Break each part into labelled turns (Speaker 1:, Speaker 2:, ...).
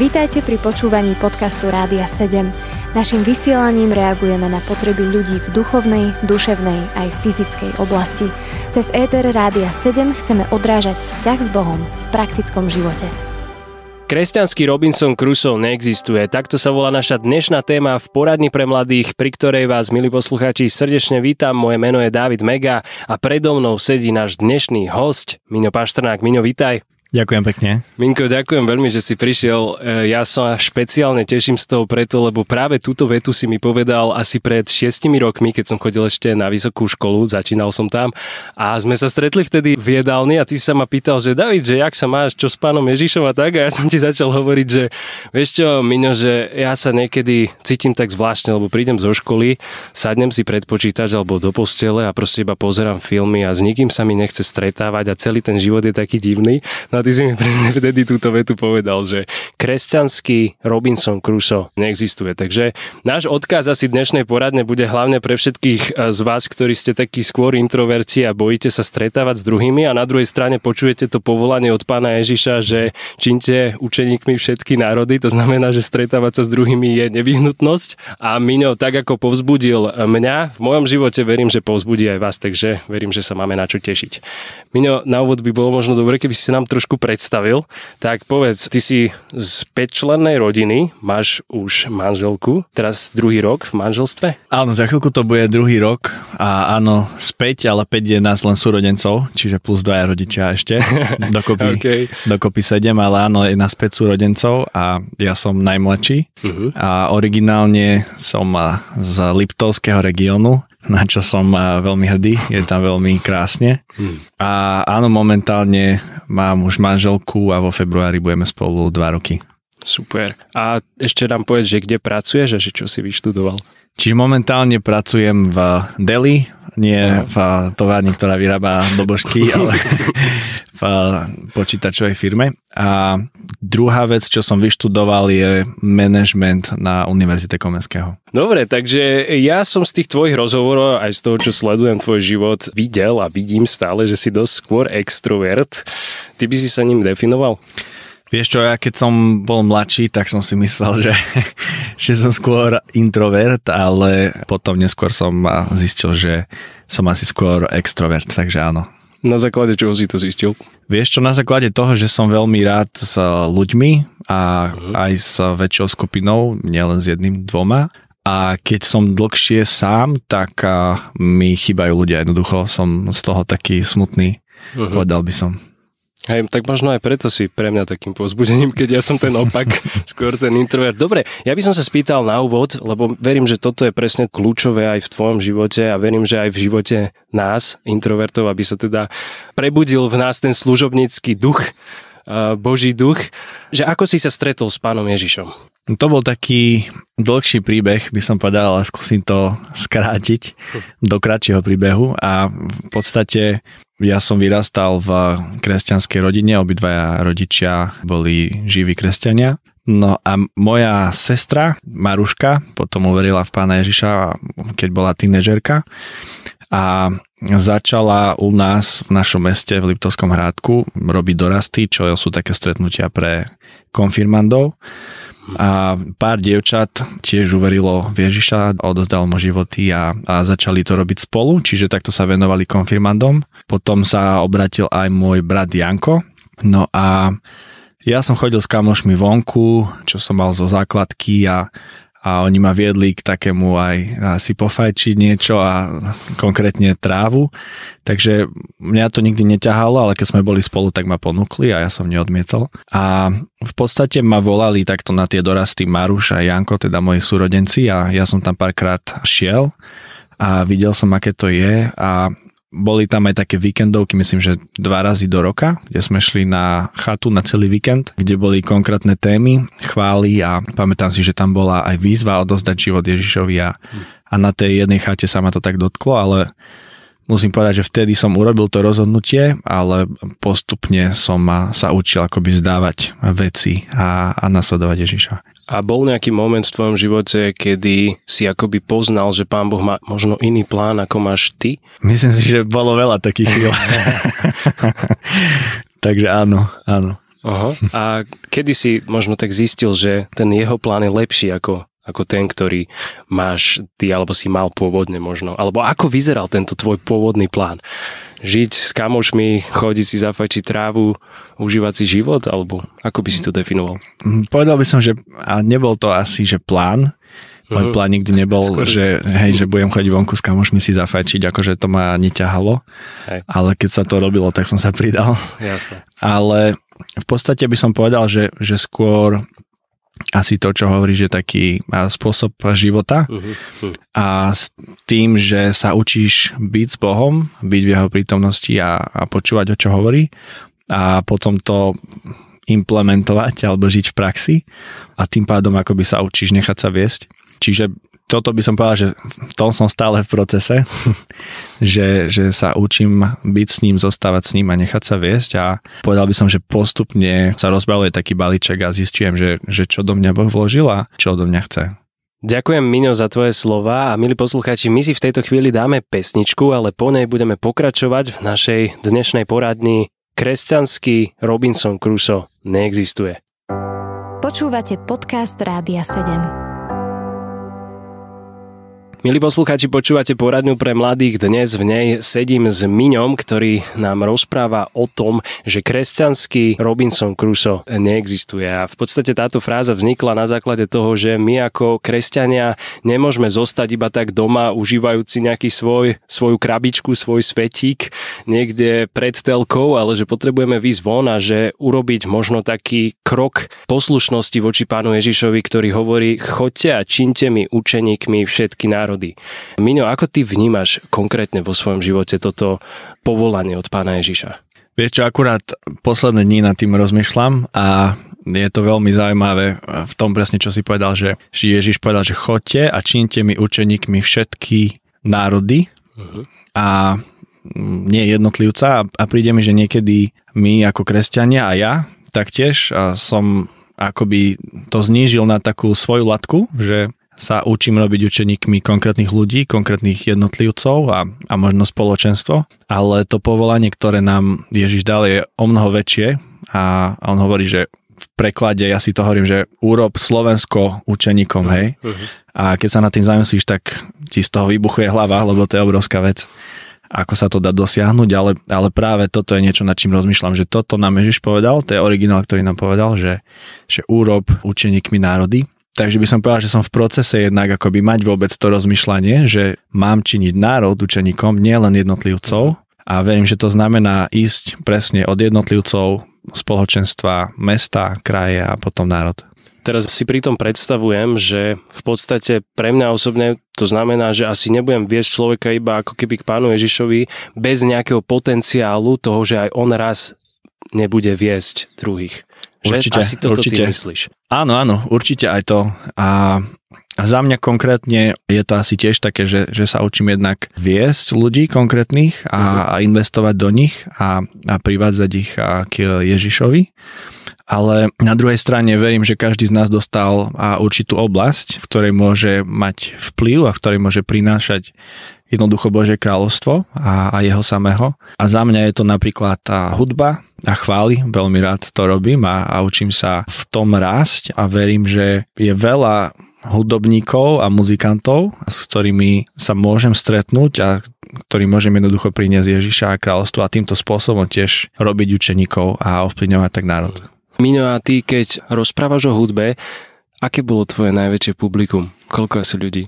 Speaker 1: Vítajte pri počúvaní podcastu Rádia 7. Naším vysielaním reagujeme na potreby ľudí v duchovnej, duševnej aj fyzickej oblasti. Cez ETR Rádia 7 chceme odrážať vzťah s Bohom v praktickom živote.
Speaker 2: Kresťanský Robinson Crusoe neexistuje. Takto sa volá naša dnešná téma v poradni pre mladých, pri ktorej vás, milí poslucháči, srdečne vítam. Moje meno je David Mega a predo mnou sedí náš dnešný host, Miňo Paštrnák. Miňo, vítaj.
Speaker 3: Ďakujem pekne.
Speaker 2: Minko, ďakujem veľmi, že si prišiel. E, ja sa špeciálne teším z toho preto, lebo práve túto vetu si mi povedal asi pred šiestimi rokmi, keď som chodil ešte na vysokú školu, začínal som tam a sme sa stretli vtedy v jedálni a ty sa ma pýtal, že David, že jak sa máš, čo s pánom Ježišom a tak a ja som ti začal hovoriť, že vieš čo, Miňo, že ja sa niekedy cítim tak zvláštne, lebo prídem zo školy, sadnem si pred počítač alebo do postele a proste iba pozerám filmy a s nikým sa mi nechce stretávať a celý ten život je taký divný. No a ty si mi presne vtedy túto vetu povedal, že kresťanský Robinson Crusoe neexistuje. Takže náš odkaz asi dnešnej poradne bude hlavne pre všetkých eh, z vás, ktorí ste takí skôr introverti a bojíte sa stretávať s druhými a na druhej strane počujete to povolanie od pána Ježiša, že činte učeníkmi všetky národy, to znamená, že stretávať sa s druhými je nevyhnutnosť a Miňo, tak ako povzbudil mňa, v mojom živote verím, že povzbudí aj vás, takže verím, že sa máme na čo tešiť. Miňo, na úvod by bolo možno dobre, keby si nám trošku trošku predstavil, tak povedz, ty si z 5-člennej rodiny, máš už manželku, teraz druhý rok v manželstve?
Speaker 3: Áno, za chvíľku to bude druhý rok a áno, späť, ale 5 je nás len súrodencov, čiže plus dvaja rodičia ešte, dokopy, okay. dokopy 7, ale áno, je nás 5 súrodencov a ja som najmladší uh-huh. a originálne som z Liptovského regiónu, na čo som veľmi hrdý, je tam veľmi krásne. Hmm. A áno, momentálne mám už manželku a vo februári budeme spolu dva roky.
Speaker 2: Super. A ešte nám povedz, že kde pracuješ a že čo si vyštudoval?
Speaker 3: Čiže momentálne pracujem v Delhi, nie v továrni, ktorá vyrába dobožky, ale v počítačovej firme. A druhá vec, čo som vyštudoval, je management na Univerzite Komenského.
Speaker 2: Dobre, takže ja som z tých tvojich rozhovorov, aj z toho, čo sledujem tvoj život, videl a vidím stále, že si dosť skôr extrovert. Ty by si sa ním definoval?
Speaker 3: Vieš čo, ja keď som bol mladší, tak som si myslel, že, že som skôr introvert, ale potom neskôr som zistil, že som asi skôr extrovert, takže áno.
Speaker 2: Na základe čoho si to zistil?
Speaker 3: Vieš čo, na základe toho, že som veľmi rád s ľuďmi a uh-huh. aj s väčšou skupinou, nielen s jedným, dvoma. A keď som dlhšie sám, tak mi chýbajú ľudia. Jednoducho som z toho taký smutný, uh-huh. povedal by som.
Speaker 2: Hej, tak možno aj preto si pre mňa takým pozbudením, keď ja som ten opak, skôr ten introvert. Dobre, ja by som sa spýtal na úvod, lebo verím, že toto je presne kľúčové aj v tvojom živote a verím, že aj v živote nás, introvertov, aby sa teda prebudil v nás ten služobnícky duch, Boží duch, že ako si sa stretol s pánom Ježišom?
Speaker 3: To bol taký dlhší príbeh, by som povedal, ale skúsim to skrátiť do kratšieho príbehu a v podstate ja som vyrastal v kresťanskej rodine, obidvaja rodičia boli živí kresťania. No a moja sestra Maruška potom uverila v pána Ježiša, keď bola tínežerka a začala u nás v našom meste v Liptovskom hrádku robiť dorasty, čo sú také stretnutia pre konfirmandov a pár dievčat tiež uverilo v Ježiša, odozdalo mu životy a, a začali to robiť spolu, čiže takto sa venovali konfirmandom. Potom sa obratil aj môj brat Janko, no a ja som chodil s kamošmi vonku, čo som mal zo základky a a oni ma viedli k takému aj asi pofajčiť niečo a konkrétne trávu. Takže mňa to nikdy neťahalo, ale keď sme boli spolu, tak ma ponúkli a ja som neodmietol. A v podstate ma volali takto na tie dorasty Maruš a Janko, teda moji súrodenci a ja som tam párkrát šiel a videl som, aké to je a boli tam aj také víkendovky, myslím, že dva razy do roka, kde sme šli na chatu na celý víkend, kde boli konkrétne témy, chvály a pamätám si, že tam bola aj výzva odozdať život Ježišovi a, a na tej jednej chate sa ma to tak dotklo, ale musím povedať, že vtedy som urobil to rozhodnutie, ale postupne som sa učil akoby zdávať veci a, a nasledovať Ježiša.
Speaker 2: A bol nejaký moment v tvojom živote, kedy si akoby poznal, že Pán Boh má možno iný plán, ako máš ty?
Speaker 3: Myslím si, že bolo veľa takých chvíľ. Takže áno, áno.
Speaker 2: Aha. A kedy si možno tak zistil, že ten jeho plán je lepší ako, ako ten, ktorý máš ty, alebo si mal pôvodne možno? Alebo ako vyzeral tento tvoj pôvodný plán? Žiť s kamošmi, chodiť si zafajčiť trávu, užívať si život? Alebo ako by si to definoval?
Speaker 3: Mm, povedal by som, že a nebol to asi, že plán, môj uh-huh. plán nikdy nebol, Skôr. že, hej, že budem chodiť vonku s kamošmi si zafajčiť, akože to ma neťahalo. Hej. Ale keď sa to robilo, tak som sa pridal.
Speaker 2: Jasne.
Speaker 3: Ale v podstate by som povedal, že, že skôr asi to, čo hovorí, že taký spôsob života uh-huh. a s tým, že sa učíš byť s Bohom, byť v jeho prítomnosti a, a počúvať, o čo hovorí a potom to implementovať alebo žiť v praxi a tým pádom akoby sa učíš nechať sa viesť. Čiže toto by som povedal, že v tom som stále v procese, že, že sa učím byť s ním, zostávať s ním a nechať sa viesť a povedal by som, že postupne sa rozbaluje taký balíček a zistujem, že, že čo do mňa Boh vložil a čo do mňa chce.
Speaker 2: Ďakujem Miňo za tvoje slova a milí poslucháči, my si v tejto chvíli dáme pesničku, ale po nej budeme pokračovať v našej dnešnej poradni Kresťanský Robinson Crusoe neexistuje.
Speaker 1: Počúvate podcast Rádia 7.
Speaker 2: Milí poslucháči, počúvate poradňu pre mladých. Dnes v nej sedím s Miňom, ktorý nám rozpráva o tom, že kresťanský Robinson Crusoe neexistuje. A v podstate táto fráza vznikla na základe toho, že my ako kresťania nemôžeme zostať iba tak doma, užívajúci nejaký svoj, svoju krabičku, svoj svetík niekde pred telkou, ale že potrebujeme výsť von a že urobiť možno taký krok poslušnosti voči pánu Ježišovi, ktorý hovorí, choďte a činte mi učeníkmi všetky národy národy. Miňo, ako ty vnímaš konkrétne vo svojom živote toto povolanie od pána Ježiša?
Speaker 3: Vieš čo, akurát posledné dní nad tým rozmýšľam a je to veľmi zaujímavé v tom presne, čo si povedal, že Ježiš povedal, že chodte a čínte mi učeníkmi všetky národy uh-huh. a nie jednotlivca a príde mi, že niekedy my ako kresťania a ja taktiež a som akoby to znížil na takú svoju latku, že sa učím robiť učeníkmi konkrétnych ľudí, konkrétnych jednotlivcov a, a možno spoločenstvo, ale to povolanie, ktoré nám Ježiš dal je o mnoho väčšie a, a on hovorí, že v preklade, ja si to hovorím, že urob Slovensko učeníkom, hej. A keď sa nad tým zamyslíš, tak ti z toho vybuchuje hlava, lebo to je obrovská vec ako sa to dá dosiahnuť, ale, ale práve toto je niečo, nad čím rozmýšľam, že toto nám Ježiš povedal, to je originál, ktorý nám povedal, že, že úrob učeníkmi národy Takže by som povedal, že som v procese jednak akoby mať vôbec to rozmýšľanie, že mám činiť národ učeníkom, nielen jednotlivcov a verím, že to znamená ísť presne od jednotlivcov, spoločenstva, mesta, kraje a potom národ.
Speaker 2: Teraz si pritom predstavujem, že v podstate pre mňa osobne to znamená, že asi nebudem viesť človeka iba ako keby k pánu Ježišovi bez nejakého potenciálu toho, že aj on raz nebude viesť druhých. Že? Určite, Asi toto určite. ty myslíš.
Speaker 3: Áno, áno, určite aj to. A za mňa konkrétne je to asi tiež také, že, že sa učím jednak viesť ľudí konkrétnych a, uh-huh. a investovať do nich a, a privádzať ich k Ježišovi. Ale na druhej strane verím, že každý z nás dostal určitú oblasť, v ktorej môže mať vplyv a v ktorej môže prinášať jednoducho Božie kráľovstvo a, a jeho samého. A za mňa je to napríklad tá hudba a chváli, veľmi rád to robím a, a učím sa v tom rásť a verím, že je veľa hudobníkov a muzikantov, s ktorými sa môžem stretnúť a ktorý môžem jednoducho priniesť Ježiša a kráľovstvo a týmto spôsobom tiež robiť učeníkov a ovplyvňovať tak národ.
Speaker 2: Mino, a ty keď rozprávaš o hudbe, aké bolo tvoje najväčšie publikum? Koľko asi ľudí?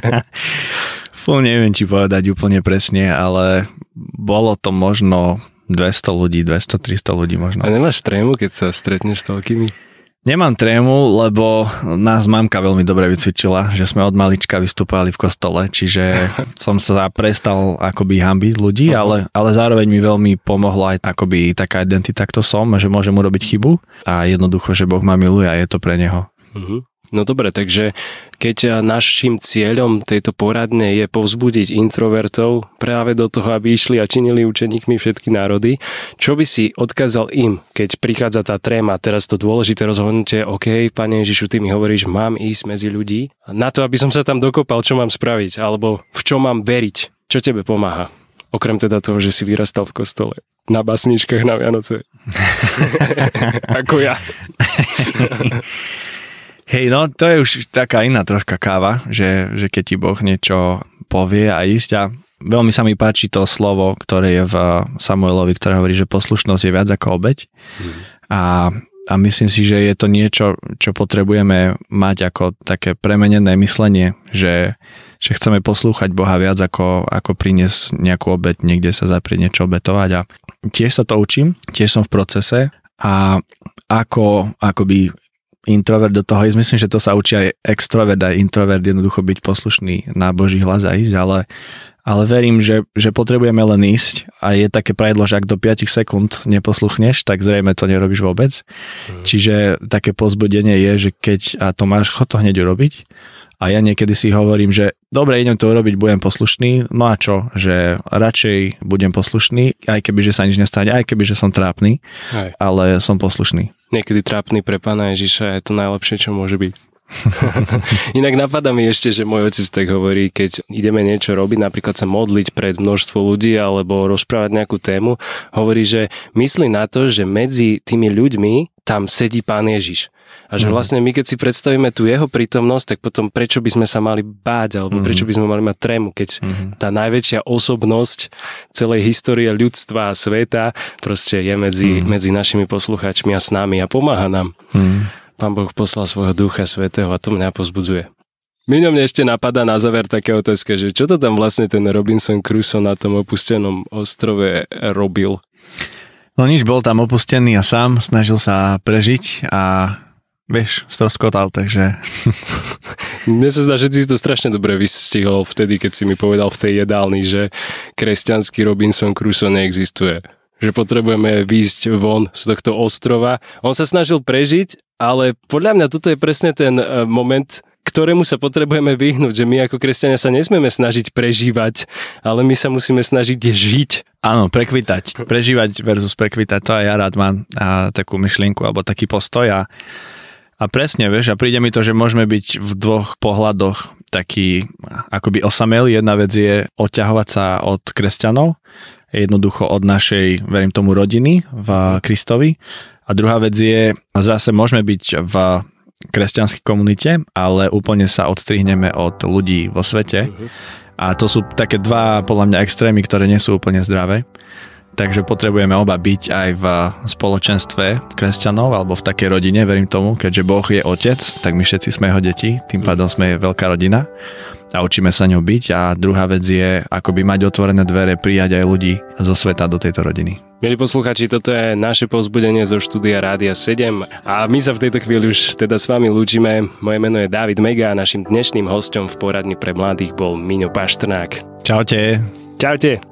Speaker 3: Fú, neviem ti povedať úplne presne, ale bolo to možno 200 ľudí, 200-300 ľudí možno.
Speaker 2: A nemáš trému, keď sa stretneš s toľkými?
Speaker 3: Nemám trému, lebo nás mamka veľmi dobre vycvičila, že sme od malička vystúpali v kostole, čiže som sa prestal akoby hambiť ľudí, ale, ale zároveň mi veľmi pomohla aj akoby taká identita, kto som, že môžem urobiť chybu a jednoducho, že Boh ma miluje a je to pre Neho. Uh-huh.
Speaker 2: No dobre, takže keď našim cieľom tejto poradne je povzbudiť introvertov práve do toho, aby išli a činili učeníkmi všetky národy, čo by si odkázal im, keď prichádza tá tréma, teraz to dôležité rozhodnutie, OK, Pane Ježišu, ty mi hovoríš, mám ísť medzi ľudí, na to, aby som sa tam dokopal, čo mám spraviť, alebo v čo mám veriť, čo tebe pomáha? Okrem teda toho, že si vyrastal v kostole na basničkách na Vianoce. Ako ja.
Speaker 3: Hej, no to je už taká iná troška káva, že, že keď ti Boh niečo povie a ísť a veľmi sa mi páči to slovo, ktoré je v Samuelovi, ktoré hovorí, že poslušnosť je viac ako obeď. Hmm. A, a myslím si, že je to niečo, čo potrebujeme mať ako také premenené myslenie, že, že chceme poslúchať Boha viac ako, ako priniesť nejakú obeď, niekde sa zaprieť niečo obetovať a tiež sa to učím, tiež som v procese a ako akoby introvert do toho ísť. Myslím, že to sa učí aj extrovert, aj introvert jednoducho byť poslušný na Boží hlas a ísť, ale, ale verím, že, že potrebujeme len ísť a je také pravidlo, že ak do 5 sekúnd neposluchneš, tak zrejme to nerobíš vôbec. Hmm. Čiže také pozbudenie je, že keď a to máš, chod to hneď urobiť a ja niekedy si hovorím, že dobre, idem to urobiť, budem poslušný, no a čo, že radšej budem poslušný, aj keby, že sa nič nestane, aj keby, že som trápny, aj. ale som poslušný.
Speaker 2: Niekedy trápny pre pána Ježiša je to najlepšie, čo môže byť. Inak napadá mi ešte, že môj otec tak hovorí, keď ideme niečo robiť, napríklad sa modliť pred množstvo ľudí alebo rozprávať nejakú tému, hovorí, že myslí na to, že medzi tými ľuďmi tam sedí pán Ježiš. A že mhm. vlastne my, keď si predstavíme tú jeho prítomnosť, tak potom prečo by sme sa mali báť, alebo mm-hmm. prečo by sme mali mať trému, keď mm-hmm. tá najväčšia osobnosť celej histórie ľudstva a sveta proste je medzi, mm-hmm. medzi našimi poslucháčmi a s nami a pomáha nám. Mm-hmm. Pán Boh poslal svojho ducha svetého a to mňa pozbudzuje. Mňa mne ešte napadá na záver také otázka, že čo to tam vlastne ten Robinson Crusoe na tom opustenom ostrove robil?
Speaker 3: No nič, bol tam opustený a sám snažil sa prežiť a vieš, stroskotal, takže...
Speaker 2: Mne sa zdá, že ty si to strašne dobre vystihol vtedy, keď si mi povedal v tej jedálni, že kresťanský Robinson Crusoe neexistuje. Že potrebujeme výjsť von z tohto ostrova. On sa snažil prežiť, ale podľa mňa toto je presne ten e, moment, ktorému sa potrebujeme vyhnúť, že my ako kresťania sa nesmieme snažiť prežívať, ale my sa musíme snažiť žiť.
Speaker 3: Áno, prekvitať. Prežívať versus prekvitať, to aj ja rád mám a takú myšlienku alebo taký postoj a a presne, vieš, a príde mi to, že môžeme byť v dvoch pohľadoch taký akoby osamelý. Jedna vec je odťahovať sa od kresťanov, jednoducho od našej, verím tomu, rodiny v Kristovi. A druhá vec je, zase môžeme byť v kresťanskej komunite, ale úplne sa odstrihneme od ľudí vo svete. A to sú také dva, podľa mňa, extrémy, ktoré nie sú úplne zdravé. Takže potrebujeme oba byť aj v spoločenstve kresťanov alebo v takej rodine, verím tomu, keďže Boh je otec, tak my všetci sme jeho deti, tým pádom sme veľká rodina a učíme sa ňou byť a druhá vec je akoby mať otvorené dvere, prijať aj ľudí zo sveta do tejto rodiny.
Speaker 2: Milí posluchači, toto je naše pozbudenie zo štúdia Rádia 7 a my sa v tejto chvíli už teda s vami lúčime. Moje meno je David Mega a našim dnešným hostom v poradni pre mladých bol Miňo Paštrnák.
Speaker 3: Čaute.
Speaker 2: Čaute.